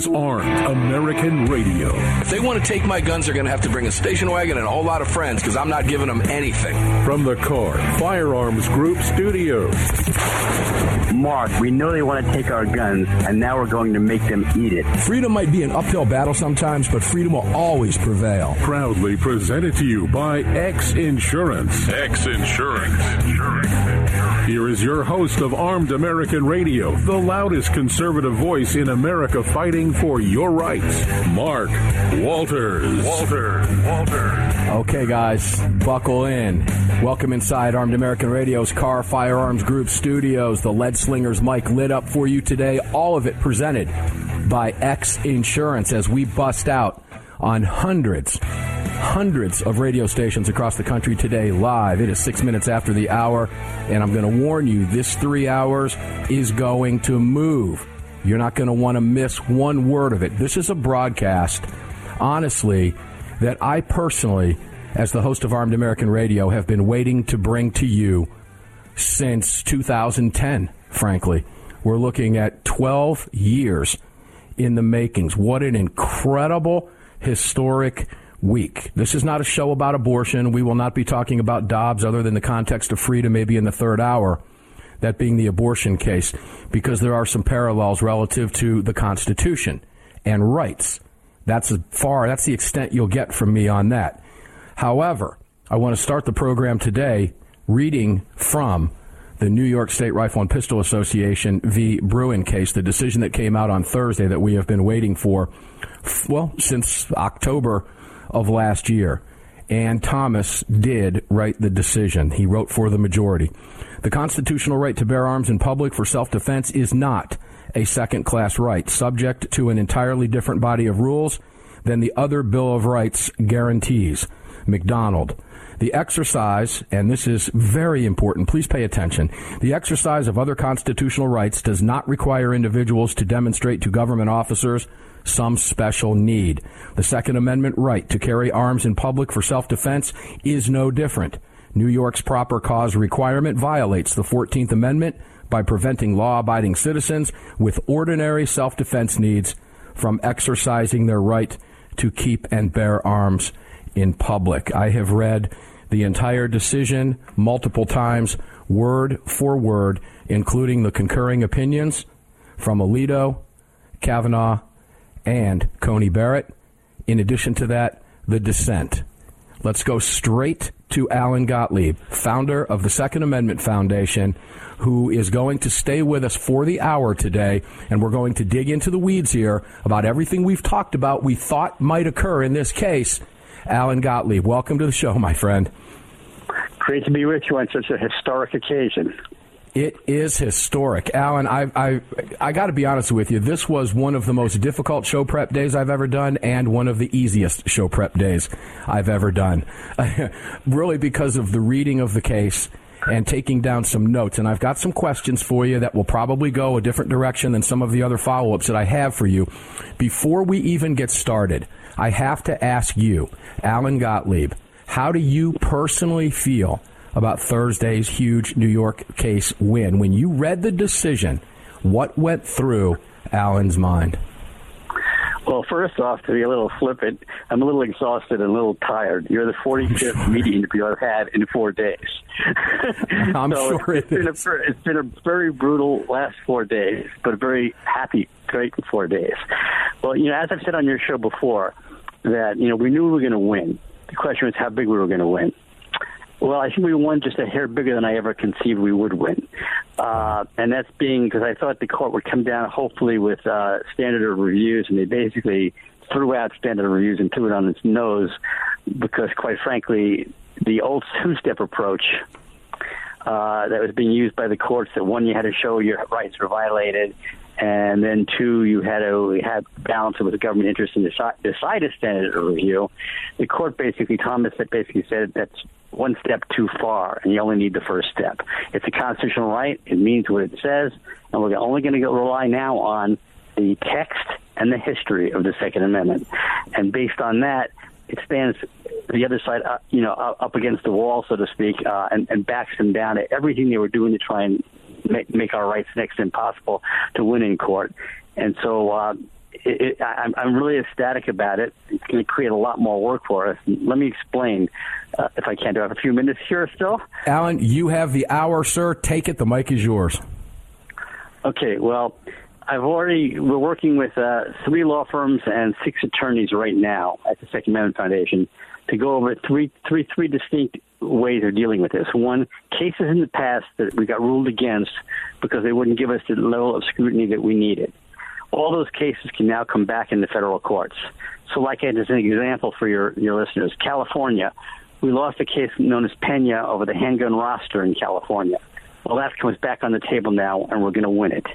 is Armed American Radio. If they want to take my guns, they're going to have to bring a station wagon and a whole lot of friends because I'm not giving them anything. From the Kahr Firearms Group Studios. Mark, we know they want to take our guns, and now we're going to make them eat it. Freedom might be an uphill battle sometimes, but freedom will always prevail. Proudly presented to you by X Insurance. X Insurance. Here is your host of Armed American Radio, the loudest conservative voice in America fighting for your rights, Mark Walters. Walter. Walter. Okay, guys, buckle in. Welcome inside Armed American Radio's Kahr Firearms Group Studios. The Lead Slingers mic lit up for you today. All of it presented by X Insurance as we bust out on hundreds, hundreds of radio stations across the country today live. It is six minutes after the hour, and I'm going to warn you this three hours is going to move. You're not going to want to miss one word of it. This is a broadcast, honestly, that I personally, as the host of Armed American Radio, have been waiting to bring to you since 2010, frankly. We're looking at 12 years in the makings. What an incredible, historic week. This is not a show about abortion. We will not be talking about Dobbs other than the context of freedom, maybe in the third hour, that being the abortion case, because there are some parallels relative to the Constitution and rights. That's as far, that's the extent you'll get from me on that. However, I want to start the program today reading from the New York State Rifle and Pistol Association v. Bruen case, the decision that came out on Thursday that we have been waiting for, well, since October of last year. And Thomas did write the decision. He wrote for the majority. The constitutional right to bear arms in public for self defense is not a second class right, subject to an entirely different body of rules than the other Bill of Rights guarantees. McDonald. The exercise, and this is very important, please pay attention. The exercise of other constitutional rights does not require individuals to demonstrate to government officers some special need. The Second Amendment right to carry arms in public for self defense is no different. New York's proper cause requirement violates the 14th Amendment by preventing law abiding citizens with ordinary self defense needs from exercising their right to keep and bear arms in public. I have read the entire decision multiple times, word for word, including the concurring opinions from Alito, Kavanaugh, and Coney Barrett. In addition to that, the dissent. Let's go straight to Alan Gottlieb, founder of the Second Amendment Foundation, who is going to stay with us for the hour today, and we're going to dig into the weeds here about everything we've talked about we thought might occur in this case. Alan Gottlieb, welcome to the show, my friend. Great to be with you on such a historic occasion. It is historic, Alan. I I I got to be honest with you. This was one of the most difficult show prep days I've ever done, and one of the easiest show prep days I've ever done. really, because of the reading of the case and taking down some notes. And I've got some questions for you that will probably go a different direction than some of the other follow ups that I have for you. Before we even get started, I have to ask you, Alan Gottlieb, how do you personally feel about Thursday's huge New York case win? When you read the decision, what went through Alan's mind? Well, first off, to be a little flippant, I'm a little exhausted and a little tired. You're the 45th meeting interview I've had in four days. I'm so sure it's, it been is. a, it's been a very brutal last four days, but a very happy, great four days. Well, you know, as I've said on your show before, that you know we knew we were going to win. The question was how big we were going to win. Well, I think we won just a hair bigger than I ever conceived we would win. Uh, and that's being because I thought the court would come down hopefully with uh, standard of reviews, and they basically threw out standard of reviews and threw it on its nose because, quite frankly, the old two step approach uh, that was being used by the courts that one, you had to show your rights were violated, and then two, you had to have balance it with the government interest in decide, a standard of review. The court basically, Thomas basically said that's one step too far, and you only need the first step. It's a constitutional right; it means what it says, and we're only going to rely now on the text and the history of the Second Amendment. And based on that, it stands the other side, uh, you know, up against the wall, so to speak, uh, and, and backs them down at everything they were doing to try and make, make our rights next to impossible to win in court. And so, uh, it, it, I'm, I'm really ecstatic about it. It's going to create a lot more work for us. Let me explain, uh, if I can. Do I have a few minutes here still? Alan, you have the hour, sir. Take it. The mic is yours. Okay. Well, I've already we're working with uh, three law firms and six attorneys right now at the Second Amendment Foundation to go over three three three distinct ways of dealing with this. One, cases in the past that we got ruled against because they wouldn't give us the level of scrutiny that we needed. All those cases can now come back in the federal courts. So, like as an example for your your listeners, California, we lost a case known as Pena over the handgun roster in California. Well, that comes back on the table now, and we're going to win it.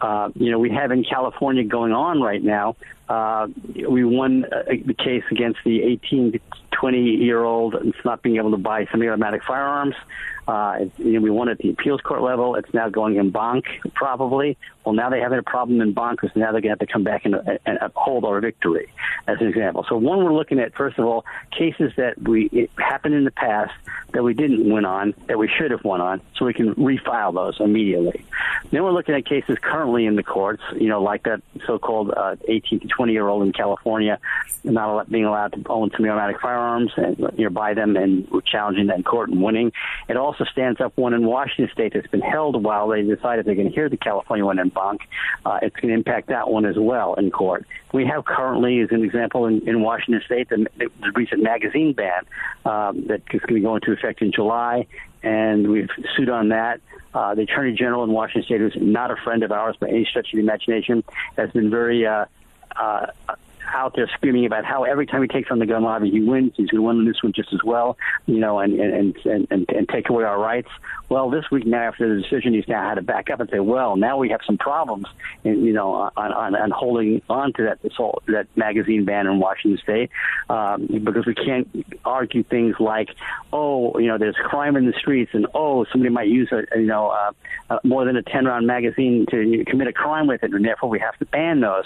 Uh, you know, we have in California going on right now. Uh, we won uh, the case against the 18 to 20 year old not being able to buy semi-automatic firearms. Uh, you know, we won at the appeals court level. It's now going en banc, probably. Well, now they have a problem en banc because now they're going to have to come back and, and uphold our victory, as an example. So, one, we're looking at, first of all, cases that we happened in the past that we didn't win on, that we should have won on, so we can refile those immediately. Then we're looking at cases currently in the courts, you know, like that so-called uh, 18 to 20 year old in California, not being allowed to own semi-automatic firearms and you know, buy them and challenging that in court and winning. It also stands up one in Washington State that's been held while they decide if they're going to hear the California one en banc. Uh, it's going to impact that one as well in court. We have currently, as an example, in, in Washington State, the, the recent magazine ban um, that is going to go into effect in July, and we've sued on that. Uh, the Attorney General in Washington State, who's not a friend of ours by any stretch of the imagination, has been very uh, uh, out there screaming about how every time he takes on the gun lobby, he wins. He's going to win this one just as well, you know, and and and and, and take away our rights. Well, this week now after the decision, he's now had to back up and say, well, now we have some problems, in, you know, on, on, on holding on to that assault, that magazine ban in Washington State, um, because we can't argue things like, oh, you know, there's crime in the streets, and oh, somebody might use a, you know, uh, uh, more than a ten round magazine to commit a crime with it, and therefore we have to ban those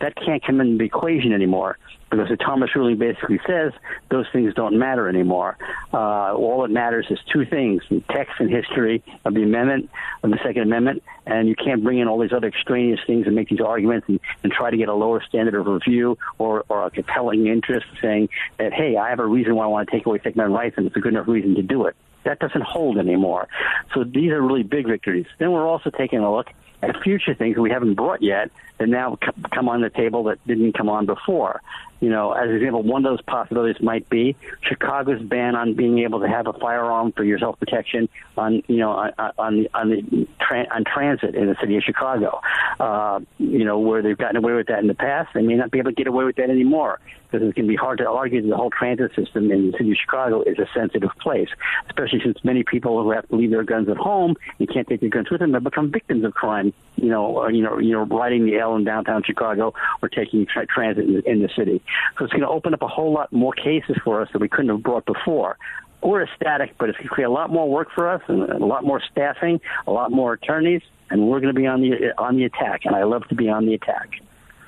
that can't come into the equation anymore because the Thomas ruling basically says those things don't matter anymore. Uh, all that matters is two things: the text and history of the amendment, of the Second Amendment, and you can't bring in all these other extraneous things and make these arguments and, and try to get a lower standard of review or, or a compelling interest saying that, hey, I have a reason why I want to take away Second Amendment rights, and it's a good enough reason to do it. That doesn't hold anymore. So these are really big victories. Then we're also taking a look at future things that we haven't brought yet that now come on the table that didn't come on before. You know, as an example, one of those possibilities might be Chicago's ban on being able to have a firearm for your self protection on, you know, on on the on the on transit in the city of Chicago. Uh, you know, where they've gotten away with that in the past, they may not be able to get away with that anymore because it's going to be hard to argue that the whole transit system in the city of Chicago is a sensitive place, especially since many people who have to leave their guns at home and can't take their guns with them have become victims of crime. You know, or, you know, you know, riding the L in downtown Chicago or taking tra- transit in the, in the city. So it's going to open up a whole lot more cases for us that we couldn't have brought before we're ecstatic, but it's going to create a lot more work for us and a lot more staffing, a lot more attorneys, and we're going to be on the on the attack. And I love to be on the attack.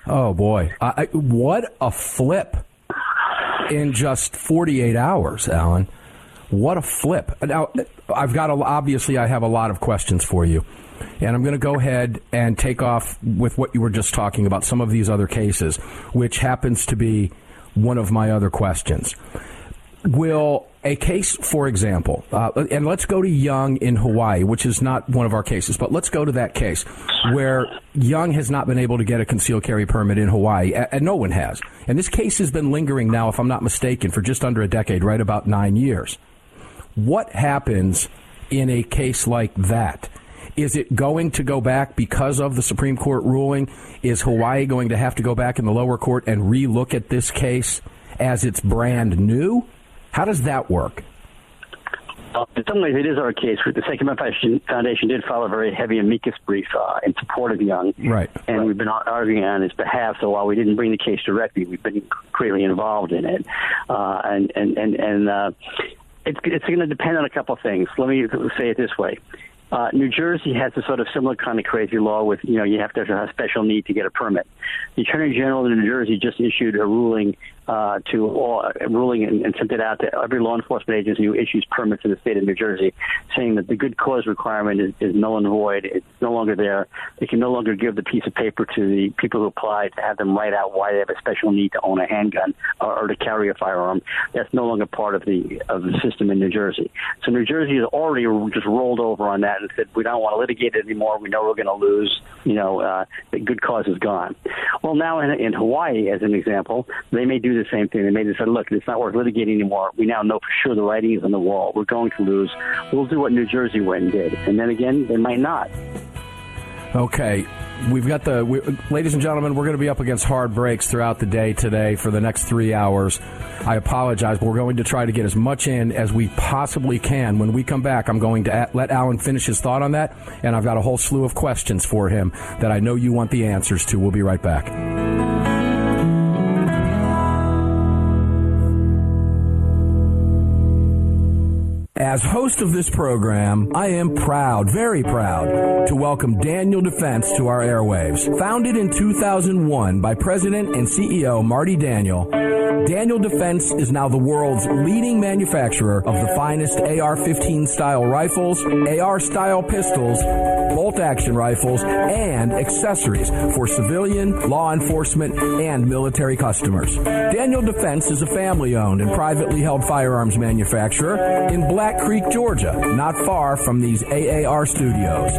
Oh boy, I, what a flip in just 48 hours, Alan. What a flip. Now, I've got a, obviously I have a lot of questions for you. And I'm going to go ahead and take off with what you were just talking about, some of these other cases, which happens to be one of my other questions. Will a case, for example, uh, and let's go to Young in Hawaii, which is not one of our cases, but let's go to that case where Young has not been able to get a concealed carry permit in Hawaii, and no one has. And this case has been lingering now, if I'm not mistaken, for just under a decade, right about nine years. What happens in a case like that? Is it going to go back because of the Supreme Court ruling? Is Hawaii going to have to go back in the lower court and relook at this case as it's brand new? How does that work? Well, in some ways, it is our case. The Second Amendment Foundation did file a very heavy amicus brief uh, in support of Young, right? And right. we've been arguing on his behalf. So while we didn't bring the case directly, we've been greatly involved in it, uh, and and and and uh, it's it's going to depend on a couple of things. Let me say it this way: uh, New Jersey has a sort of similar kind of crazy law with, you know, you have to have a special need to get a permit. The Attorney General in New Jersey just issued a ruling uh, to all, ruling and, and sent it out to every law enforcement agency who issues permits in the state of New Jersey, saying that the good cause requirement is, is null and void. It's no longer there. They can no longer give the piece of paper to the people who apply to have them write out why they have a special need to own a handgun or, or to carry a firearm. That's no longer part of the of the system in New Jersey. So New Jersey has already just rolled over on that and said we don't want to litigate it anymore. We know we're going to lose. You know, uh, the good cause is gone. Well, now in, in Hawaii, as an example, they may do the same thing. They may just say, look, it's not worth litigating anymore. We now know for sure the writing is on the wall. We're going to lose. We'll do what New Jersey went and did. And then again, they might not. Okay. We've got the, we, ladies and gentlemen, we're going to be up against hard breaks throughout the day today for the next three hours. I apologize, but we're going to try to get as much in as we possibly can. When we come back, I'm going to let Alan finish his thought on that, and I've got a whole slew of questions for him that I know you want the answers to. We'll be right back. As host of this program, I am proud, very proud, to welcome Daniel Defense to our airwaves. Founded in 2001 by President and CEO Marty Daniel, Daniel Defense is now the world's leading manufacturer of the finest AR 15 style rifles, AR style pistols, bolt action rifles, and accessories for civilian, law enforcement, and military customers. Daniel Defense is a family owned and privately held firearms manufacturer in Black Creek, Georgia, not far from these AAR studios.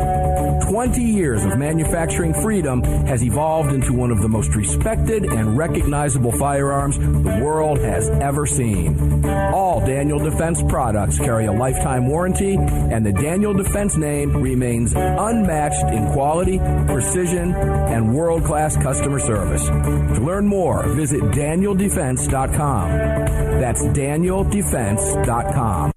20 years of manufacturing freedom has evolved into one of the most respected and recognizable firearms the world has ever seen. All Daniel Defense products carry a lifetime warranty, and the Daniel Defense name remains unmatched in quality, precision, and world class customer service. To learn more, visit DanielDefense.com. That's DanielDefense.com.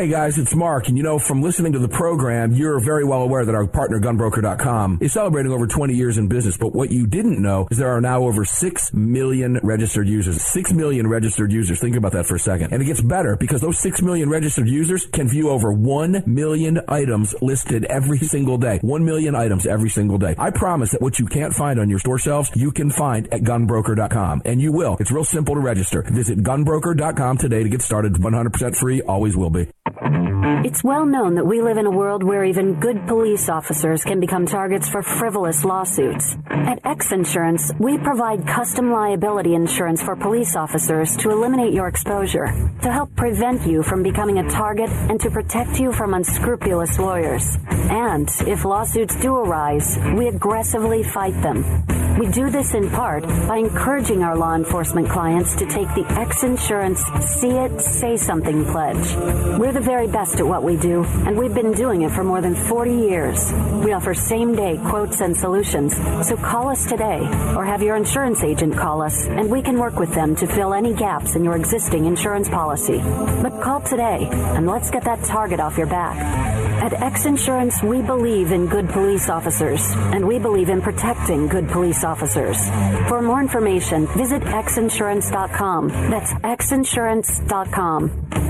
Hey guys, it's Mark, and you know, from listening to the program, you're very well aware that our partner Gunbroker.com is celebrating over 20 years in business. But what you didn't know is there are now over 6 million registered users. 6 million registered users. Think about that for a second. And it gets better because those 6 million registered users can view over 1 million items listed every single day. 1 million items every single day. I promise that what you can't find on your store shelves, you can find at Gunbroker.com. And you will. It's real simple to register. Visit Gunbroker.com today to get started. 100% free. Always will be. It's well known that we live in a world where even good police officers can become targets for frivolous lawsuits. At X Insurance, we provide custom liability insurance for police officers to eliminate your exposure, to help prevent you from becoming a target, and to protect you from unscrupulous lawyers. And if lawsuits do arise, we aggressively fight them. We do this in part by encouraging our law enforcement clients to take the X Insurance See It, Say Something pledge. We're the very best at what we do, and we've been doing it for more than 40 years. We offer same day quotes and solutions, so call us today or have your insurance agent call us, and we can work with them to fill any gaps in your existing insurance policy. But call today, and let's get that target off your back. At X Insurance, we believe in good police officers, and we believe in protecting good police officers. For more information, visit xinsurance.com. That's xinsurance.com.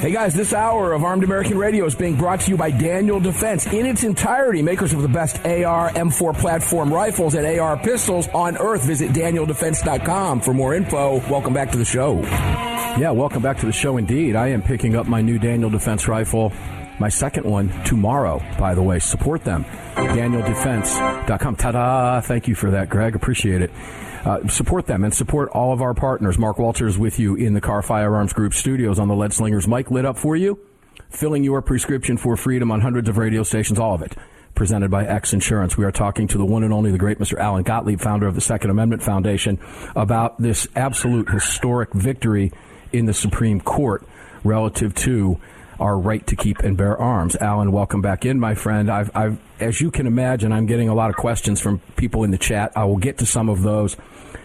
Hey guys, this hour of Armed American Radio is being brought to you by Daniel Defense in its entirety, makers of the best AR M4 platform rifles and AR pistols on earth. Visit DanielDefense.com for more info. Welcome back to the show. Yeah, welcome back to the show indeed. I am picking up my new Daniel Defense rifle, my second one, tomorrow, by the way. Support them. DanielDefense.com. Ta da! Thank you for that, Greg. Appreciate it. Uh, support them and support all of our partners. Mark Walters with you in the Kahr Firearms Group studios on the Lead Slingers. Mike lit up for you, filling your prescription for freedom on hundreds of radio stations, all of it. Presented by X Insurance. We are talking to the one and only, the great Mr. Alan Gottlieb, founder of the Second Amendment Foundation, about this absolute historic victory in the Supreme Court relative to our right to keep and bear arms. Alan, welcome back in, my friend. I've, I've, as you can imagine, I'm getting a lot of questions from people in the chat. I will get to some of those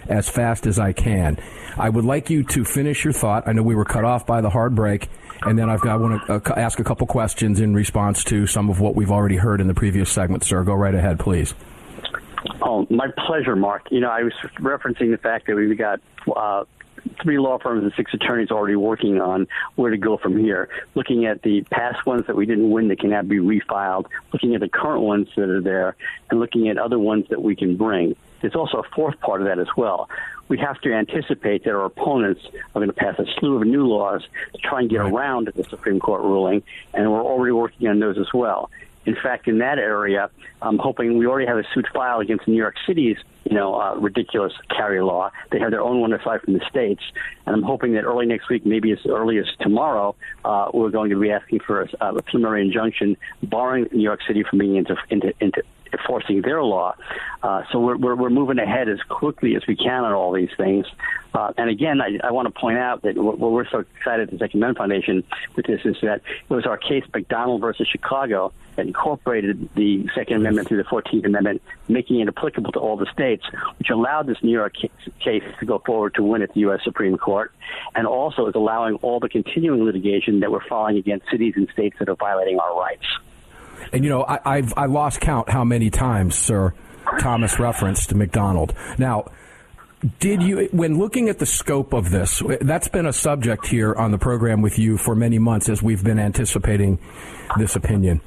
as fast as I can. I would like you to finish your thought. I know we were cut off by the hard break, and then I've got, I want to uh, ask a couple questions in response to some of what we've already heard in the previous segment, sir. Go right ahead, please. Oh, my pleasure, Mark. You know, I was referencing the fact that we've got uh, three law firms and six attorneys already working on where to go from here. Looking at the past ones that we didn't win that can now be refiled, looking at the current ones that are there, and looking at other ones that we can bring. There's also a fourth part of that as well. We have to anticipate that our opponents are going to pass a slew of new laws to try and get right. around the Supreme Court ruling, and we're already working on those as well. In fact, in that area, I'm hoping we already have a suit filed against New York City's, you know, uh, ridiculous carry law. They have their own one aside from the states, and I'm hoping that early next week, maybe as early as tomorrow, uh, we're going to be asking for a, a preliminary injunction barring New York City from being into into into enforcing their law. Uh, so we're, we're, we're moving ahead as quickly as we can on all these things. Uh, and again, I, I want to point out that what we're so excited at the Second Amendment Foundation with this is that it was our case, McDonald versus Chicago, that incorporated the Second Amendment through the 14th Amendment, making it applicable to all the states, which allowed this New York case to go forward to win at the U.S. Supreme Court, and also is allowing all the continuing litigation that we're filing against cities and states that are violating our rights. And you know, I, I've I lost count how many times, sir, Thomas referenced McDonald. Now, did you, when looking at the scope of this, that's been a subject here on the program with you for many months as we've been anticipating this opinion.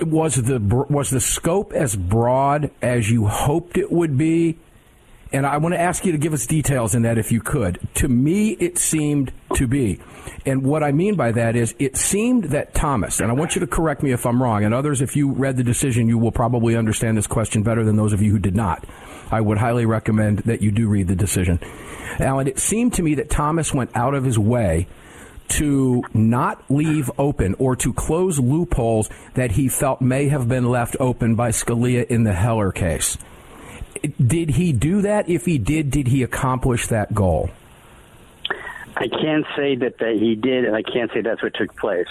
Was the was the scope as broad as you hoped it would be? And I want to ask you to give us details in that if you could. To me, it seemed to be. And what I mean by that is it seemed that Thomas, and I want you to correct me if I'm wrong, and others, if you read the decision, you will probably understand this question better than those of you who did not. I would highly recommend that you do read the decision. Alan, it seemed to me that Thomas went out of his way to not leave open or to close loopholes that he felt may have been left open by Scalia in the Heller case. Did he do that? If he did, did he accomplish that goal? I can't say that, that he did, and I can't say that's what took place.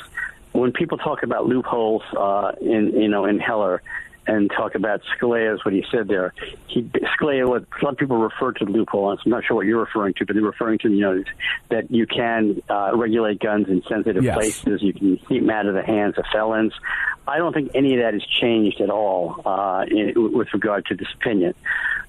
When people talk about loopholes uh, in you know in Heller, and talk about Scalia's what he said there. He Scalia, what some people refer to the loophole. I'm not sure what you're referring to, but they're referring to you know that you can uh, regulate guns in sensitive yes. places. You can keep them out of the hands of felons. I don't think any of that has changed at all uh, in, with regard to this opinion.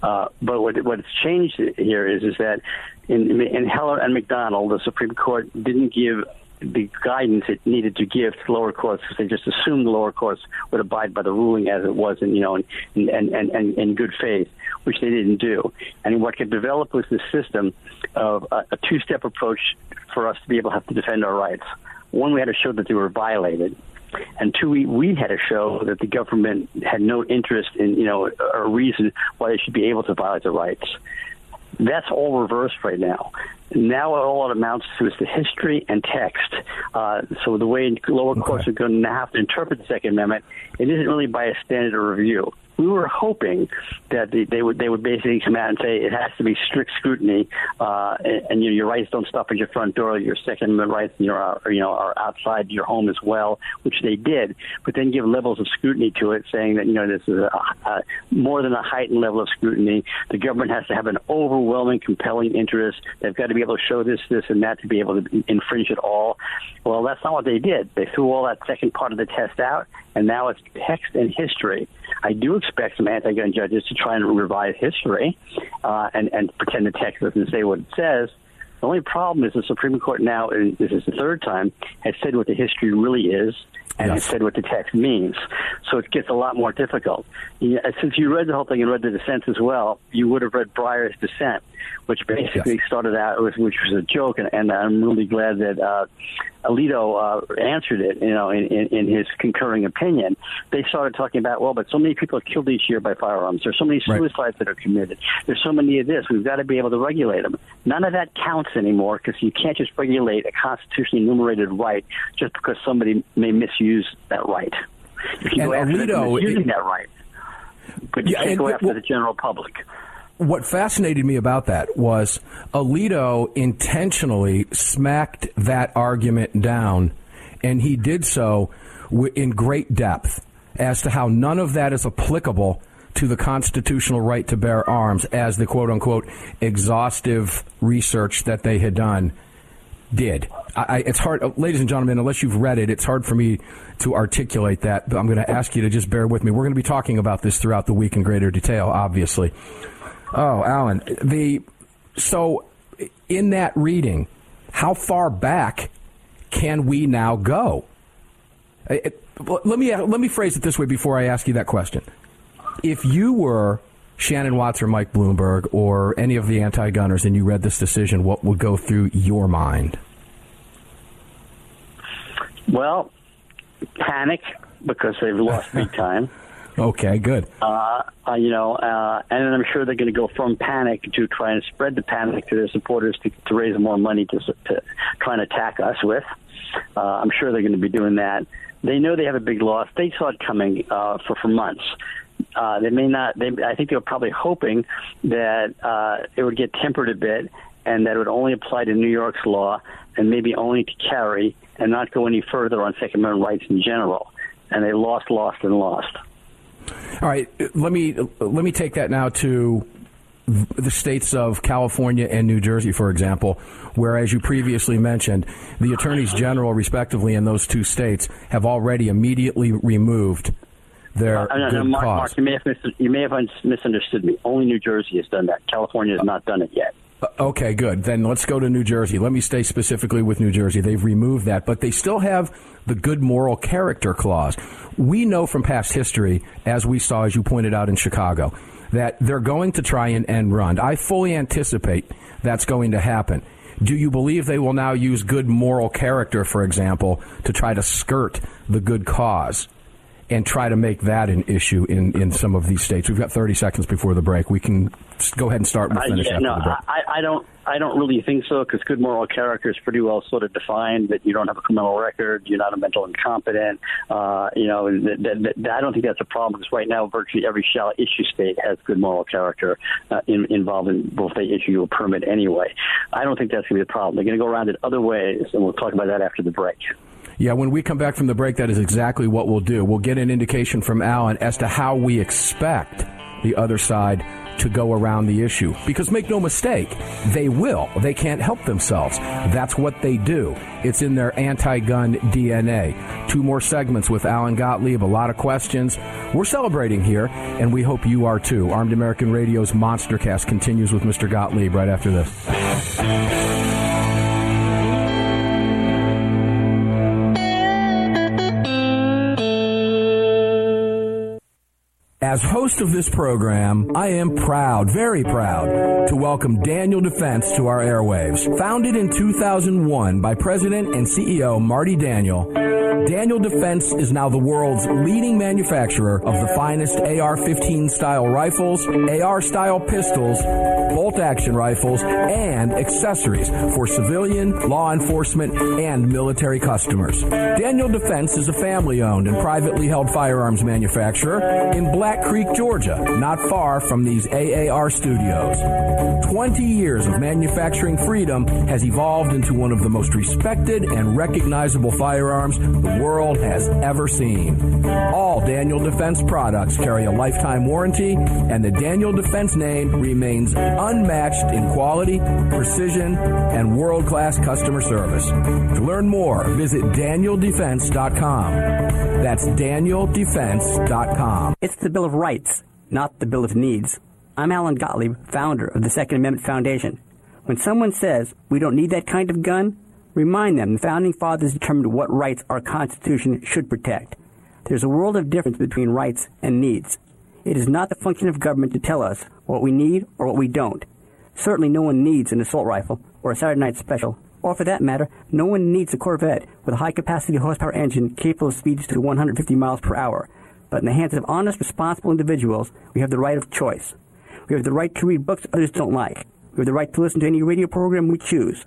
Uh, but what what's changed here is is that in, in Heller and McDonald, the Supreme Court didn't give the guidance it needed to give to lower courts because they just assumed the lower courts would abide by the ruling as it was, in you know, in, and and in good faith, which they didn't do. And what could develop was this system of a, a two-step approach for us to be able to have to defend our rights. One, we had to show that they were violated, and two, we, we had to show that the government had no interest in, you know, a reason why they should be able to violate the rights. That's all reversed right now Now all it amounts to is the history and text. Uh, so the way lower courts are going to have to interpret the Second Amendment, it isn't really by a standard of review we were hoping that they, they, would they would basically come out and say it has to be strict scrutiny, uh, and, and you know, your rights don't stop at your front door. Your Second Amendment rights, are, you know, are outside your home as well, which they did. But then give levels of scrutiny to it, saying that you know this is a, a, more than a heightened level of scrutiny. The government has to have an overwhelming, compelling interest. They've got to be able to show this, this, and that to be able to infringe it all. Well, that's not what they did. They threw all that second part of the test out, and now it's text and history. I do expect some anti-gun judges to try and revise history uh, and, and pretend the text doesn't say what it says. The only problem is the Supreme Court now, and this is the third time, has said what the history really is and yes. has said what the text means. So it gets a lot more difficult. Since you read the whole thing and read the dissents as well, you would have read Breyer's dissent, which basically yes. started out with, which was a joke, and, and I'm really glad that uh, Alito uh, answered it. You know, in, in, in his concurring opinion, they started talking about well, but so many people are killed each year by firearms. There's so many suicides right. that are committed. There's so many of this. We've got to be able to regulate them. None of that counts anymore because you can't just regulate a constitutionally enumerated right just because somebody may misuse that right. If you and go after Alito, misusing it, that right, but you yeah, can't go after well, the general public what fascinated me about that was Alito intentionally smacked that argument down, and he did so in great depth as to how none of that is applicable to the constitutional right to bear arms as the quote unquote exhaustive research that they had done did. I, it's hard, ladies and gentlemen, unless you've read it, it's hard for me to articulate that, but I'm going to ask you to just bear with me. We're going to be talking about this throughout the week in greater detail, obviously. Oh, Alan, the so in that reading, how far back can we now go? It, let me let me phrase it this way before I ask you that question. If you were Shannon Watts or Mike Bloomberg or any of the anti-gunners and you read this decision, what would go through your mind? Well, panic because they've lost big time. Okay, good. Uh, uh, you know, uh, and I'm sure they're going to go from panic to try and spread the panic to their supporters to, to raise more money to, to try and attack us with. Uh, I'm sure they're going to be doing that. They know they have a big loss. They saw it coming uh, for for months. Uh, they may not. They, I think they were probably hoping that uh, it would get tempered a bit, and that it would only apply to New York's law, and maybe only to carry, and not go any further on Second Amendment rights in general. And they lost, lost, and lost. All right, let me let me take that now to the states of California and New Jersey, for example, where, as you previously mentioned, the attorneys general, respectively, in those two states have already immediately removed their uh, good Mark, cause. Mark, you may have mis- you may have misunderstood me. Only New Jersey has done that. California has not done it yet. Uh, okay, good. Then let's go to New Jersey. Let me stay specifically with New Jersey. They've removed that, but they still have the good moral character clause. We know from past history, as we saw, as you pointed out in Chicago, that they're going to try and end run. I fully anticipate that's going to happen. Do you believe they will now use good moral character, for example, to try to skirt the good cause? And try to make that an issue in, in some of these states. We've got 30 seconds before the break. We can go ahead and start and finish uh, yeah, no. I, I don't. I don't really think so because good moral character is pretty well sort of defined. That you don't have a criminal record, you're not a mental incompetent. Uh, you know, that, that, that, I don't think that's a problem because right now virtually every shall issue state has good moral character uh, in, involved in both they issue you a permit anyway. I don't think that's going to be a problem. They're going to go around it other ways, and we'll talk about that after the break. Yeah, when we come back from the break, that is exactly what we'll do. We'll get an indication from Alan as to how we expect the other side to go around the issue. Because make no mistake, they will. They can't help themselves. That's what they do. It's in their anti gun DNA. Two more segments with Alan Gottlieb, a lot of questions. We're celebrating here, and we hope you are too. Armed American Radio's Monster Cast continues with Mr. Gottlieb right after this. As host of this program, I am proud, very proud, to welcome Daniel Defense to our airwaves. Founded in 2001 by President and CEO Marty Daniel, Daniel Defense is now the world's leading manufacturer of the finest AR 15 style rifles, AR style pistols, bolt action rifles, and accessories for civilian, law enforcement, and military customers. Daniel Defense is a family owned and privately held firearms manufacturer in Black Creek, Georgia, not far from these AAR studios. 20 years of manufacturing freedom has evolved into one of the most respected and recognizable firearms the world has ever seen. All Daniel Defense products carry a lifetime warranty, and the Daniel Defense name remains unmatched in quality, precision, and world class customer service. To learn more, visit DanielDefense.com. That's DanielDefense.com. It's the Bill of Rights, not the Bill of Needs. I'm Alan Gottlieb, founder of the Second Amendment Foundation. When someone says we don't need that kind of gun, remind them the Founding Fathers determined what rights our Constitution should protect. There's a world of difference between rights and needs. It is not the function of government to tell us what we need or what we don't. Certainly no one needs an assault rifle or a Saturday night special, or for that matter, no one needs a Corvette with a high capacity horsepower engine capable of speeds to 150 miles per hour. But in the hands of honest, responsible individuals, we have the right of choice. We have the right to read books others don't like. We have the right to listen to any radio program we choose.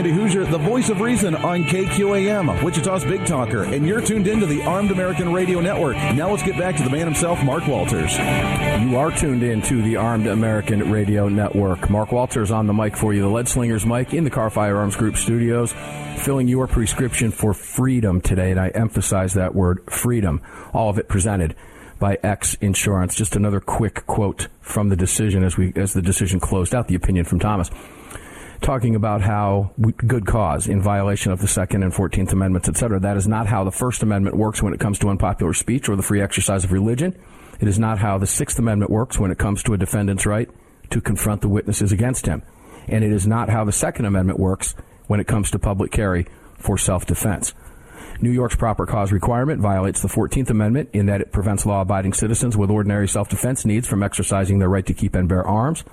Andy Hooser, the voice of reason on KQAM, Wichita's Big Talker, and you're tuned into the Armed American Radio Network. Now let's get back to the man himself, Mark Walters. You are tuned in to the Armed American Radio Network. Mark Walters on the mic for you, the Lead Slingers mic in the Kahr Firearms Group studios, filling your prescription for freedom today. And I emphasize that word, freedom. All of it presented by X Insurance. Just another quick quote from the decision as we as the decision closed out the opinion from Thomas talking about how good cause in violation of the Second and Fourteenth Amendments, et cetera. That is not how the First Amendment works when it comes to unpopular speech or the free exercise of religion. It is not how the Sixth Amendment works when it comes to a defendant's right to confront the witnesses against him. And it is not how the Second Amendment works when it comes to public carry for self-defense. New York's proper cause requirement violates the 14th Amendment in that it prevents law abiding citizens with ordinary self defense needs from exercising their right to keep and bear arms.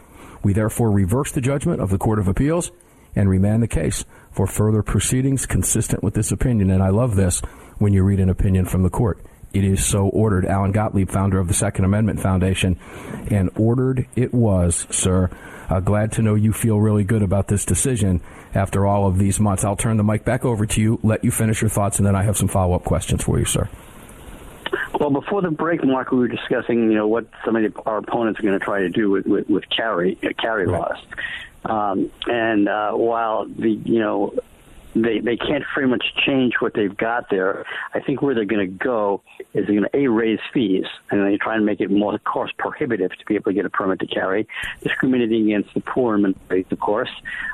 We therefore reverse the judgment of the Court of Appeals and remand the case for further proceedings consistent with this opinion. And I love this when you read an opinion from the court. It is so ordered. Alan Gottlieb, founder of the Second Amendment Foundation, and ordered it was, sir. Uh, glad to know you feel really good about this decision after all of these months. I'll turn the mic back over to you, let you finish your thoughts, and then I have some follow up questions for you, sir. Well, before the break, Mark, we were discussing, you know, what some of our opponents are going to try to do with with, with carry uh, carry right. laws. Um, and uh, while the you know they they can't very much change what they've got there. I think where they're going to go is they're going to a raise fees and they try and make it more cost prohibitive to be able to get a permit to carry, discriminating against the poor and minorities, of course.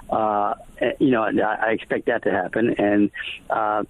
Uh, you know, I, I expect that to happen and. Uh,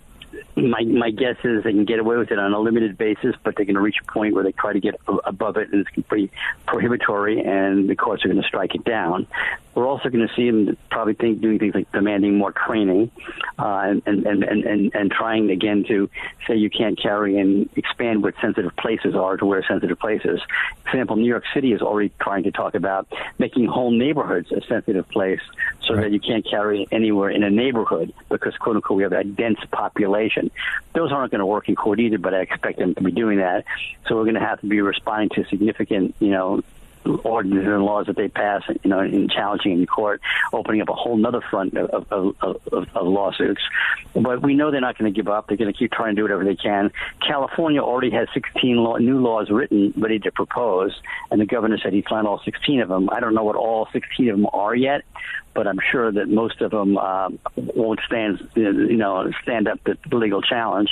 my my guess is they can get away with it on a limited basis, but they're going to reach a point where they try to get above it, and it's pretty prohibitory, and the courts are going to strike it down. We're also going to see them probably think, doing things like demanding more training, uh, and, and, and, and, and trying again to say you can't carry and expand what sensitive places are to where sensitive places. For example, New York City is already trying to talk about making whole neighborhoods a sensitive place so right. that you can't carry anywhere in a neighborhood because, quote unquote, we have a dense population. Those aren't going to work in court either, but I expect them to be doing that. So we're going to have to be responding to significant, you know, ordinances and laws that they pass, you know, in challenging in court, opening up a whole other front of, of, of, of lawsuits. But we know they're not going to give up. They're going to keep trying to do whatever they can. California already has 16 law, new laws written, ready to propose, and the governor said he'd sign all 16 of them. I don't know what all 16 of them are yet, but I'm sure that most of them uh, won't stand, you know, stand up the legal challenge.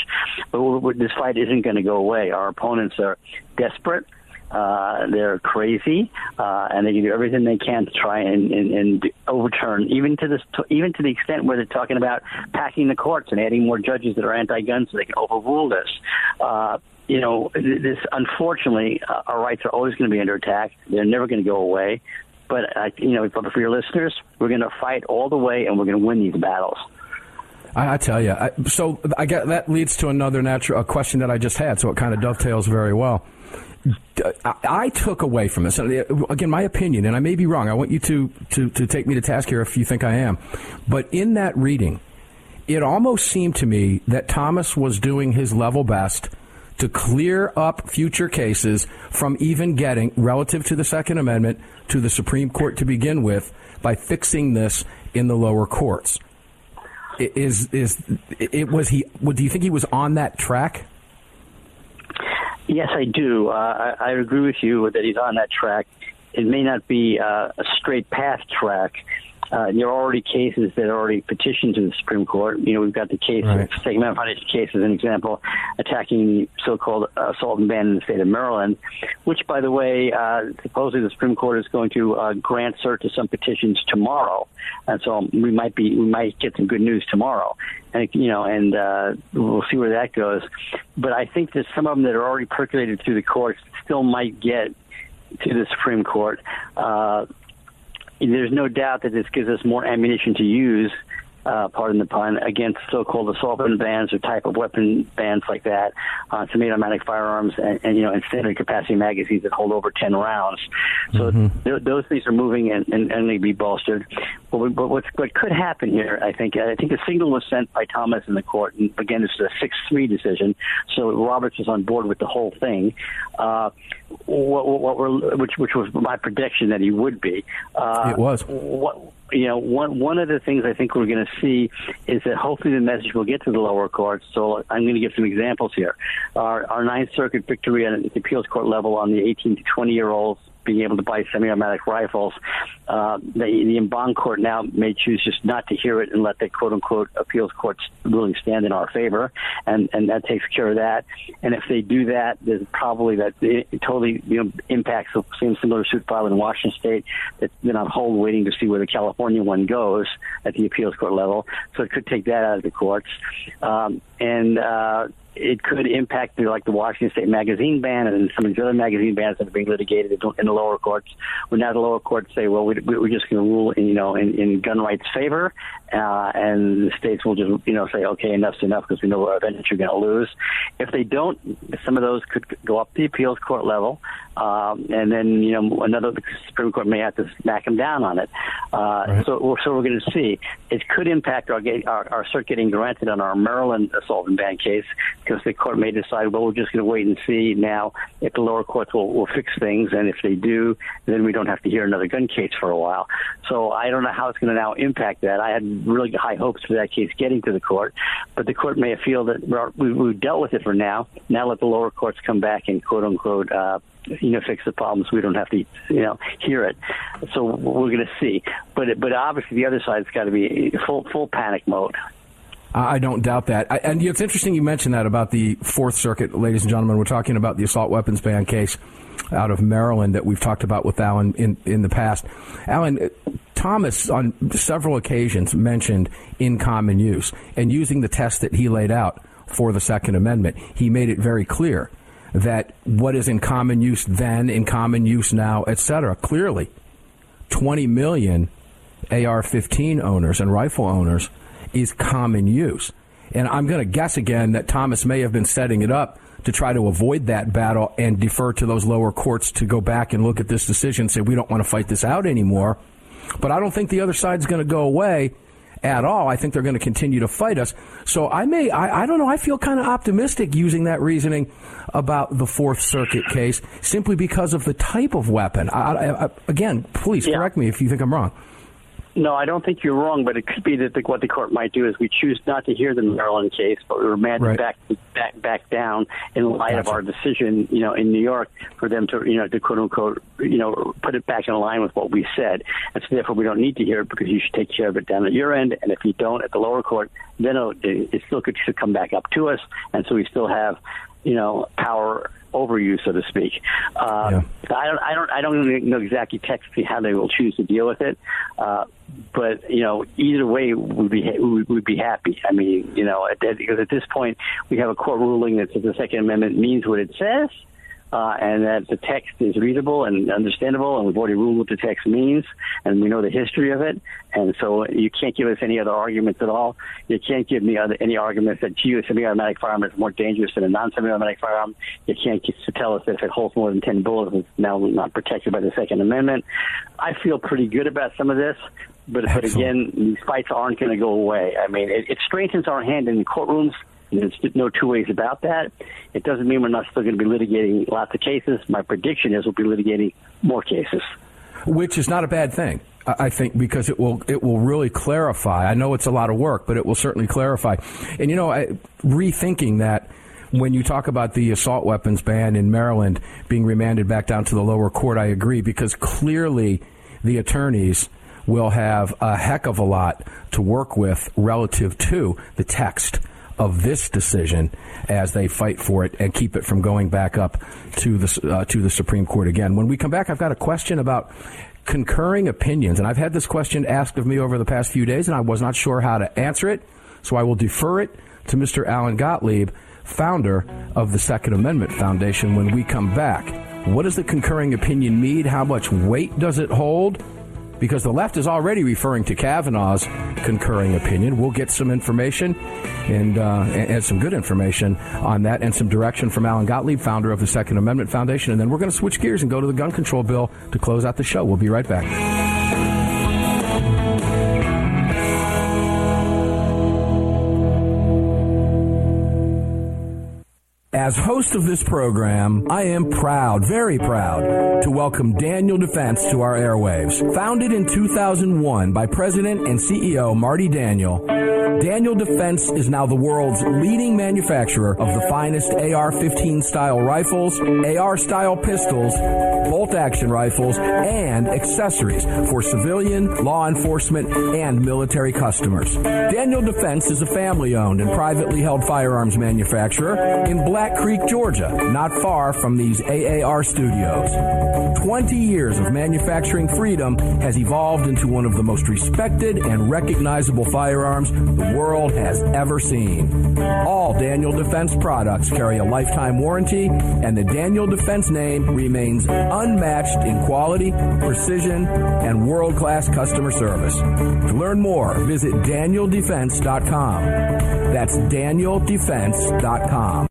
But this fight isn't going to go away. Our opponents are desperate. Uh, they're crazy, uh, and they can do everything they can to try and, and, and overturn, even to this, even to the extent where they're talking about packing the courts and adding more judges that are anti-gun so they can overrule this. Uh, you know, this unfortunately, uh, our rights are always going to be under attack. They're never going to go away. But uh, you know, for your listeners, we're going to fight all the way, and we're going to win these battles. I, tell you, I, so I get that leads to another natural question that I just had. So it kind of dovetails very well. I took away from this, again, my opinion, and I may be wrong. I want you to, to, to take me to task here if you think I am. But in that reading, it almost seemed to me that Thomas was doing his level best to clear up future cases from even getting, relative to the Second Amendment, to the Supreme Court to begin with by fixing this in the lower courts. Is is it was he? Do you think he was on that track? Yes, I do. Uh, I, I agree with you that he's on that track. It may not be uh, a straight path track. Uh, there are already cases that are already petitioned to the Supreme Court. You know, we've got the case, right. State Foundation case as an example, attacking the so-called assault and ban in the state of Maryland, which, by the way, uh, supposedly the Supreme Court is going to uh, grant cert to some petitions tomorrow, and so we might be we might get some good news tomorrow and you know, and uh, we'll see where that goes. But I think that some of them that are already percolated through the courts still might get to the Supreme Court. Uh, there's no doubt that this gives us more ammunition to use uh, pardon the pun, against so-called assault weapon bans or type of weapon bans like that on uh, semi-automatic firearms and, and, you know and standard capacity magazines that hold over 10 rounds. So mm-hmm. th- those things are moving and, and, and to be bolstered. But, but what's, what could happen here, I think, I think a signal was sent by Thomas in the court, and again, it's a six-three decision. So Roberts was on board with the whole thing. Uh, what, what we're, which which was my prediction that he would be. Uh, it was. What you know, one one of the things I think we're going to see is that hopefully the message will get to the lower courts. So I'm going to give some examples here. Our, our Ninth Circuit victory at the appeals court level on the 18 to 20 year olds being able to buy semi-automatic rifles. Uh, the, the court now may choose just not to hear it and let the quote-unquote appeals courts really stand in our favor, and and that takes care of that. And if they do that, there's probably that it totally you know impacts the same similar suit filed in Washington State that's been on hold waiting to see where the California one goes at the appeals court level. So it could take that out of the courts. Um, and uh, it could impact the, like the Washington State magazine ban and some of these other magazine bans that are being litigated in the lower courts. When now the lower courts say, well, we, we're just going to rule, in, you know, in, in gun rights favor, uh, and the states will just, you know, say, okay, enough's enough because we know eventually you're going to lose. If they don't, some of those could go up the appeals court level, um, and then you know another the Supreme Court may have to smack them down on it. Uh, right. So, so we're going to see. It could impact our, our our cert getting granted on our Maryland assault and ban case because the court may decide, well, we're just going to wait and see now if the lower courts will, will fix things, and if they do, then we don't have to hear another gun case for a while. So I don't know how it's going to now impact that. I had really high hopes for that case getting to the court, but the court may feel that we, we've dealt with it for now. Now let the lower courts come back and quote unquote uh, you know fix the problems. We don't have to you know hear it. So we're going to see. But but obviously the other side's got to be full full panic mode. I don't doubt that. I, and it's interesting you mentioned that about the Fourth Circuit, ladies and gentlemen. We're talking about the assault weapons ban case out of Maryland that we've talked about with Alan in, in the past. Alan, uh, Thomas, on several occasions, mentioned in common use and using the test that he laid out for the Second Amendment. He made it very clear that what is in common use then, in common use now, etc. Clearly, 20 million AR-15 owners and rifle owners is common use. And I'm going to guess again that Thomas may have been setting it up to try to avoid that battle and defer to those lower courts to go back and look at this decision and say, we don't want to fight this out anymore. But I don't think the other side's going to go away at all. I think they're going to continue to fight us. So I may, I, I don't know, I feel kind of optimistic using that reasoning about the Fourth Circuit case simply because of the type of weapon. I, I, again, please yeah. correct me if you think I'm wrong. No, I don't think you're wrong, but it could be that the, what the court might do is we choose not to hear the Maryland case, but we remand right. back back back down in light gotcha. of our decision, you know, in New York for them to, you know, to quote unquote, you know, put it back in line with what we said, and so therefore we don't need to hear it because you should take care of it down at your end, and if you don't at the lower court, then it, it still could should come back up to us, and so we still have, you know, power over you, so to speak. Uh, yeah. I don't, I don't, I don't know exactly technically how they will choose to deal with it, uh, but you know, either way, we'd be we'd be happy. I mean, you know, at, because at this point, we have a court ruling that says the Second Amendment means what it says, uh, and that the text is readable and understandable, and we've already ruled what the text means, and we know the history of it, and so you can't give us any other arguments at all. You can't give me other, any arguments that gee, a semi-automatic firearm is more dangerous than a non-semi-automatic firearm. You can't tell us that if it holds more than 10 bullets, it's now not protected by the Second Amendment. I feel pretty good about some of this. But, but again, these fights aren't going to go away. I mean, it, it strengthens our hand in the courtrooms there's no two ways about that. It doesn't mean we're not still going to be litigating lots of cases. My prediction is we'll be litigating more cases, which is not a bad thing. I think because it will it will really clarify. I know it's a lot of work, but it will certainly clarify. And you know, I, rethinking that when you talk about the assault weapons ban in Maryland being remanded back down to the lower court, I agree because clearly the attorneys will have a heck of a lot to work with relative to the text of this decision as they fight for it and keep it from going back up to the uh, to the Supreme Court again. When we come back, I've got a question about concurring opinions, and I've had this question asked of me over the past few days, and I was not sure how to answer it, so I will defer it to Mr. Alan Gottlieb, founder of the Second Amendment Foundation. When we come back, what does the concurring opinion mean? How much weight does it hold? Because the left is already referring to Kavanaugh's concurring opinion. We'll get some information and, uh, and some good information on that and some direction from Alan Gottlieb, founder of the Second Amendment Foundation. And then we're going to switch gears and go to the gun control bill to close out the show. We'll be right back. As host of this program, I am proud, very proud, to welcome Daniel Defense to our airwaves. Founded in 2001 by President and CEO Marty Daniel, Daniel Defense is now the world's leading manufacturer of the finest AR-15 style rifles, AR style pistols, bolt action rifles, and accessories for civilian, law enforcement, and military customers. Daniel Defense is a family owned and privately held firearms manufacturer in Black Creek, Georgia, not far from these AAR studios. 20 years of manufacturing freedom has evolved into one of the most respected and recognizable firearms the world has ever seen. All Daniel Defense products carry a lifetime warranty, and the Daniel Defense name remains unmatched in quality, precision, and world class customer service. To learn more, visit DanielDefense.com. That's DanielDefense.com.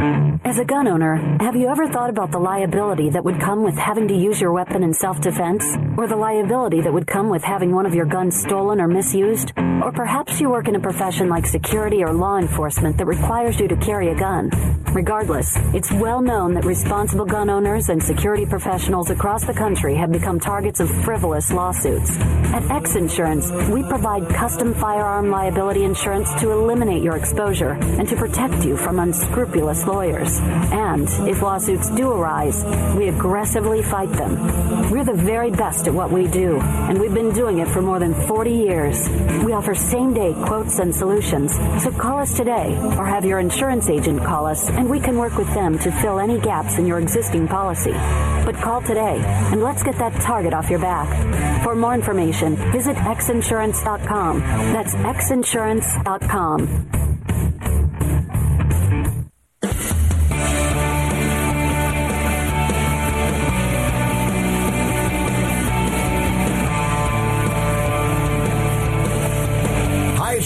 As a gun owner, have you ever thought about the liability that would come with having to use your weapon in self-defense? Or the liability that would come with having one of your guns stolen or misused? Or perhaps you work in a profession like security or law enforcement that requires you to carry a gun. Regardless, it's well known that responsible gun owners and security professionals across the country have become targets of frivolous lawsuits. At X Insurance, we provide custom firearm liability insurance to eliminate your exposure and to protect you from unscrupulous lawyers. And if lawsuits do arise, we aggressively fight them. We're the very best at what we do, and we've been doing it for more than 40 years. We offer same day quotes and solutions, so call us today or have your insurance agent call us, and we can work with them to fill any gaps in your existing policy. But call today, and let's get that target off your back. For more information, visit xinsurance.com. That's xinsurance.com.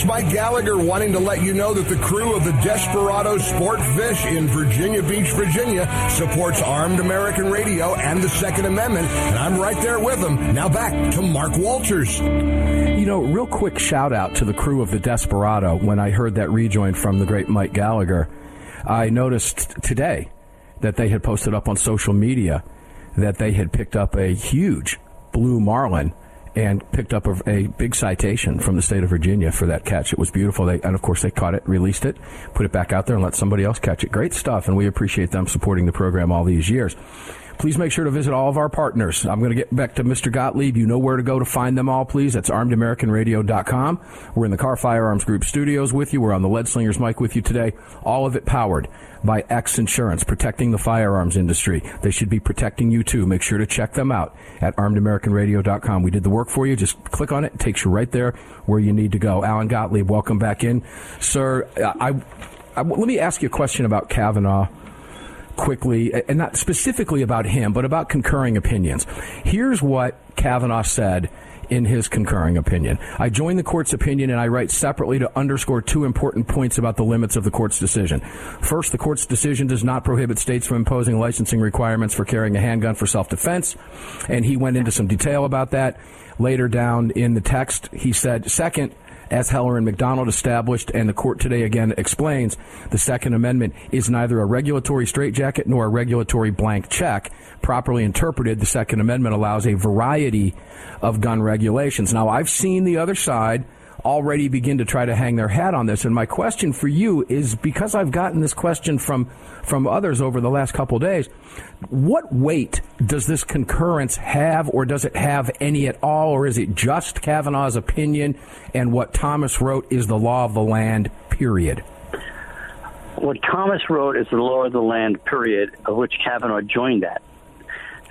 it's Mike Gallagher wanting to let you know that the crew of the Desperado Sport Fish in Virginia Beach, Virginia supports Armed American Radio and the Second Amendment, and I'm right there with them. Now back to Mark Walters. You know, real quick shout out to the crew of the Desperado when I heard that rejoin from the great Mike Gallagher. I noticed today that they had posted up on social media that they had picked up a huge blue marlin and picked up a, a, big citation from the state of Virginia for that catch. It was beautiful. They, and of course, they caught it, released it, put it back out there, and let somebody else catch it. Great stuff, and we appreciate them supporting the program all these years. Please make sure to visit all of our partners. I'm going to get back to Mr. Gottlieb. You know where to go to find them all, please. That's armedamericanradio.com. We're in the Kahr Firearms Group studios with you. We're on the Lead Slingers mic with you today. All of it powered by X Insurance, protecting the firearms industry. They should be protecting you too. Make sure to check them out at armedamericanradio.com. We did the work for you. Just click on it. It takes you right there where you need to go. Alan Gottlieb, welcome back in. Sir, I, I, let me ask you a question about Kavanaugh quickly, and not specifically about him, but about concurring opinions. Here's what Kavanaugh said in his concurring opinion. I join the court's opinion and I write separately to underscore two important points about the limits of the court's decision. First, the court's decision does not prohibit states from imposing licensing requirements for carrying a handgun for self defense, and he went into some detail about that. Later down in the text, he said, second, as Heller and McDonald established, and the court today again explains, the Second Amendment is neither a regulatory straitjacket nor a regulatory blank check. Properly interpreted, the Second Amendment allows a variety of gun regulations. Now, I've seen the other side already begin to try to hang their hat on this. And my question for you is because I've gotten this question from from others over the last couple days, what weight does this concurrence have, or does it have any at all, or is it just Kavanaugh's opinion and what Thomas wrote is the law of the land? Period. What Thomas wrote is the law of the land. Period, of which Kavanaugh joined that.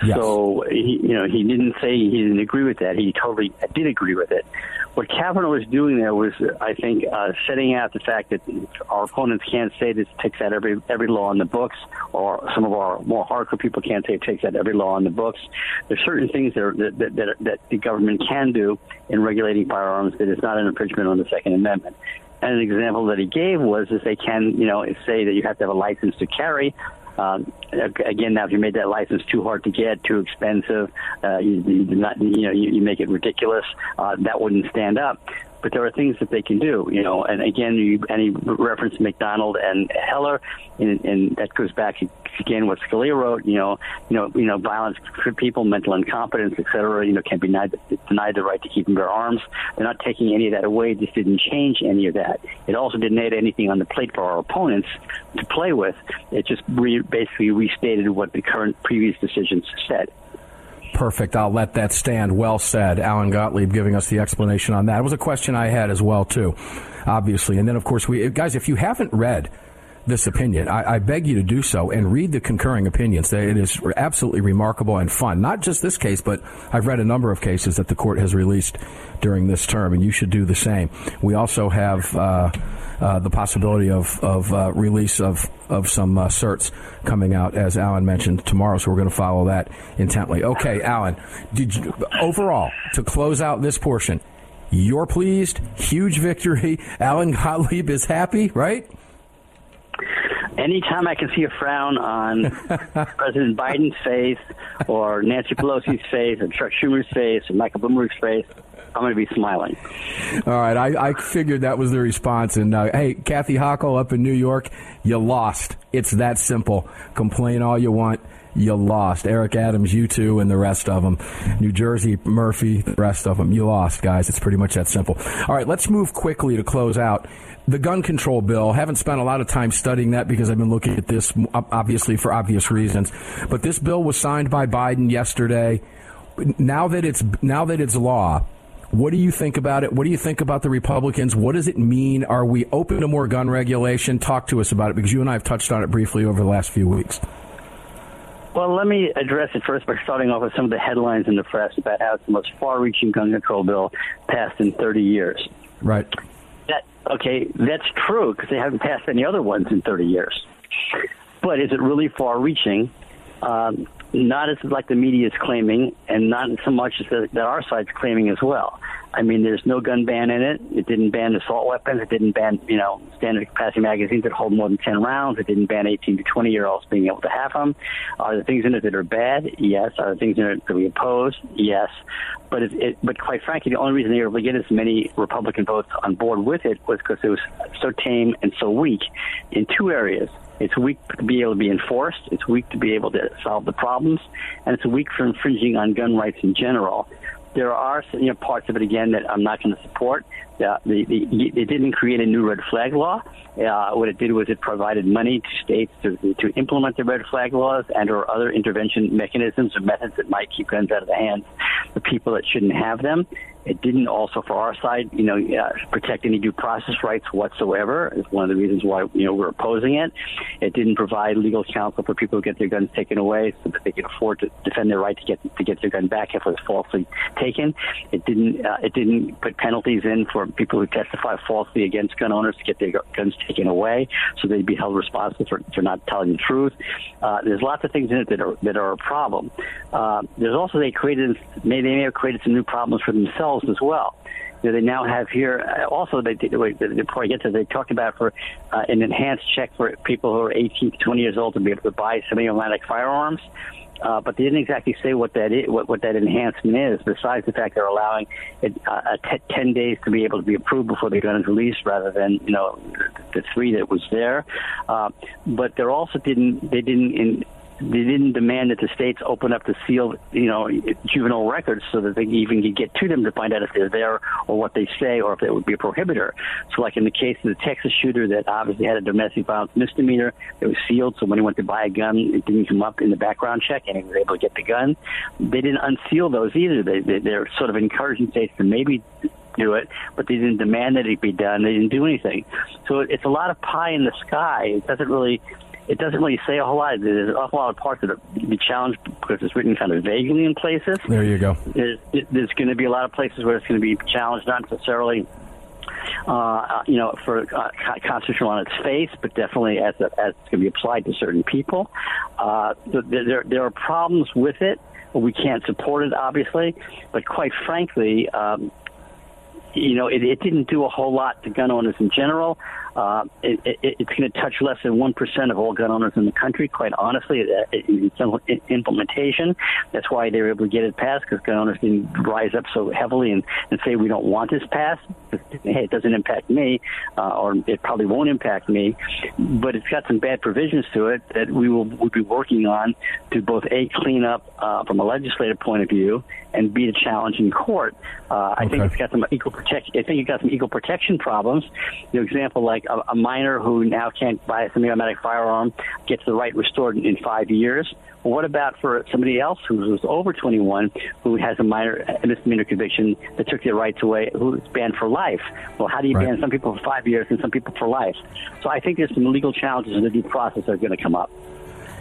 Yes. So he, you know, he didn't say he didn't agree with that. He totally did agree with it. What Kavanaugh was doing there was, I think, uh, setting out the fact that our opponents can't say this takes out every every law in the books, or some of our more hardcore people can't say it takes out every law in the books. There's certain things that, are, that, that, that, that the government can do in regulating firearms that is not an infringement on the Second Amendment. And an example that he gave was is they can, you know, say that you have to have a license to carry. Um, again, now if you made that license too hard to get, too expensive, uh, you, you not, you know, you, you make it ridiculous. Uh, that wouldn't stand up. But there are things that they can do, you know. And again, you, any reference to McDonald and Heller, and, and that goes back again what Scalia wrote. You know, you know, you know, violence for people, mental incompetence, et cetera. You know, can be denied, denied the right to keep and bear arms. They're not taking any of that away. This didn't change any of that. It also didn't add anything on the plate for our opponents to play with. It just re- basically restated what the current previous decisions said. Perfect. I'll let that stand. Well said. Alan Gottlieb giving us the explanation on that. It was a question I had as well, too, obviously. And then, of course, we guys, if you haven't read this opinion, I, I beg you to do so and read the concurring opinions. It is absolutely remarkable and fun. Not just this case, but I've read a number of cases that the court has released during this term, and you should do the same. We also have. Uh, uh, the possibility of, of uh, release of, of some uh, certs coming out, as Alan mentioned, tomorrow. So we're going to follow that intently. Okay, Alan, did you, overall, to close out this portion, you're pleased, huge victory. Alan Gottlieb is happy, right? Anytime I can see a frown on President Biden's face, or Nancy Pelosi's face, or Chuck Schumer's face, or Michael Bloomberg's face, I'm going to be smiling. All right, I, I figured that was the response. And uh, hey, Kathy Hochul up in New York, you lost. It's that simple. Complain all you want. You lost. Eric Adams, you too, and the rest of them. New Jersey, Murphy, the rest of them. You lost, guys. It's pretty much that simple. All right, let's move quickly to close out. The gun control bill. Haven't spent a lot of time studying that because I've been looking at this, obviously, for obvious reasons. But this bill was signed by Biden yesterday. Now that it's now that it's law, what do you think about it? What do you think about the Republicans? What does it mean? Are we open to more gun regulation? Talk to us about it because you and I have touched on it briefly over the last few weeks. Well, let me address it first by starting off with some of the headlines in the press about how it's the most far-reaching gun control bill passed in 30 years. Right. That okay, that's true because they haven't passed any other ones in 30 years. But is it really far-reaching? Um, not as like the media is claiming, and not so much as the, that our side's claiming as well. I mean, there's no gun ban in it. It didn't ban assault weapons. It didn't ban, you know, standard capacity magazines that hold more than 10 rounds. It didn't ban 18 to 20 year olds being able to have them. Are there things in it that are bad? Yes. Are there things in it that we oppose? Yes. But it, it, but quite frankly, the only reason they were able to get as many Republican votes on board with it was because it was so tame and so weak in two areas. It's weak to be able to be enforced. It's weak to be able to solve the problems, and it's weak for infringing on gun rights in general. There are you know, parts of it again that I'm not going to support. Uh, the, the, it didn't create a new red flag law. Uh, what it did was it provided money to states to, to implement the red flag laws and or other intervention mechanisms or methods that might keep guns out of the hands of people that shouldn't have them. It didn't also, for our side, you know, uh, protect any due process rights whatsoever. Is one of the reasons why you know we're opposing it. It didn't provide legal counsel for people who get their guns taken away, so that they can afford to defend their right to get to get their gun back if it was falsely taken. It didn't. Uh, it didn't put penalties in for people who testify falsely against gun owners to get their guns taken away, so they'd be held responsible for, for not telling the truth. Uh, there's lots of things in it that are that are a problem. Uh, there's also they created. May they may have created some new problems for themselves as well. You know, they now have here uh, also they before I get to they talked about for uh, an enhanced check for people who are 18 to 20 years old to be able to buy semi-automatic firearms. uh, but they didn't exactly say what that is, what, what that enhancement is. Besides the fact they're allowing it, uh, t- ten days to be able to be approved before the gun is released, rather than you know the, the three that was there. Uh, but they're also didn't they didn't in, they didn't demand that the states open up the sealed, you know, juvenile records so that they even could get to them to find out if they're there or what they say or if it would be a prohibitor. So, like in the case of the Texas shooter that obviously had a domestic violence misdemeanor, it was sealed. So when he went to buy a gun, it didn't come up in the background check, and he was able to get the gun. They didn't unseal those either. They, they they're sort of encouraging states to maybe do it, but they didn't demand that it be done. They didn't do anything. So it's a lot of pie in the sky. It doesn't really it doesn't really say a whole lot. There's an awful lot of parts that are be challenged because it's written kind of vaguely in places. There you go. There's, there's going to be a lot of places where it's going to be challenged, not necessarily. Uh, you know, for uh, constitutional on its face, but definitely as, a, as it's going to be applied to certain people. Uh, there, there are problems with it. We can't support it, obviously, but quite frankly, um, you know, it, it didn't do a whole lot to gun owners in general. Uh, it, it, it's going to touch less than 1% of all gun owners in the country, quite honestly, in implementation. That's why they were able to get it passed, because gun owners didn't rise up so heavily and, and say, we don't want this passed. Hey, it doesn't impact me, uh, or it probably won't impact me. But it's got some bad provisions to it that we will we'll be working on to both, A, clean up uh, from a legislative point of view, and B, to challenge in court. Uh, I okay. think it's got some equal protection. I think it got some equal protection problems. You know, example like like a, a minor who now can't buy a semi-automatic firearm gets the right restored in, in five years. Well, what about for somebody else who was over 21 who has a minor a misdemeanor conviction that took their rights away, who's banned for life? Well, how do you right. ban some people for five years and some people for life? So I think there's some legal challenges in the due process that are going to come up.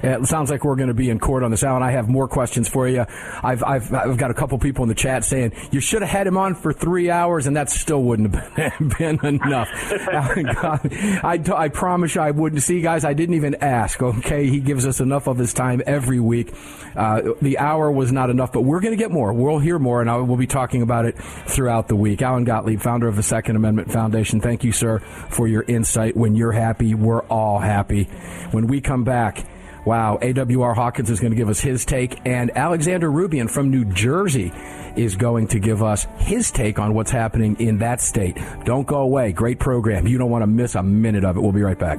It sounds like we're going to be in court on this. Alan, I have more questions for you. I've, I've, I've got a couple people in the chat saying you should have had him on for three hours, and that still wouldn't have been enough. I, I promise you I wouldn't. See, guys, I didn't even ask, okay? He gives us enough of his time every week. Uh, the hour was not enough, but we're going to get more. We'll hear more, and I, we'll be talking about it throughout the week. Alan Gottlieb, founder of the Second Amendment Foundation, thank you, sir, for your insight. When you're happy, we're all happy. When we come back, Wow, AWR Hawkins is going to give us his take, and Alexander Roubian from New Jersey is going to give us his take on what's happening in that state. Don't go away. Great program. You don't want to miss a minute of it. We'll be right back.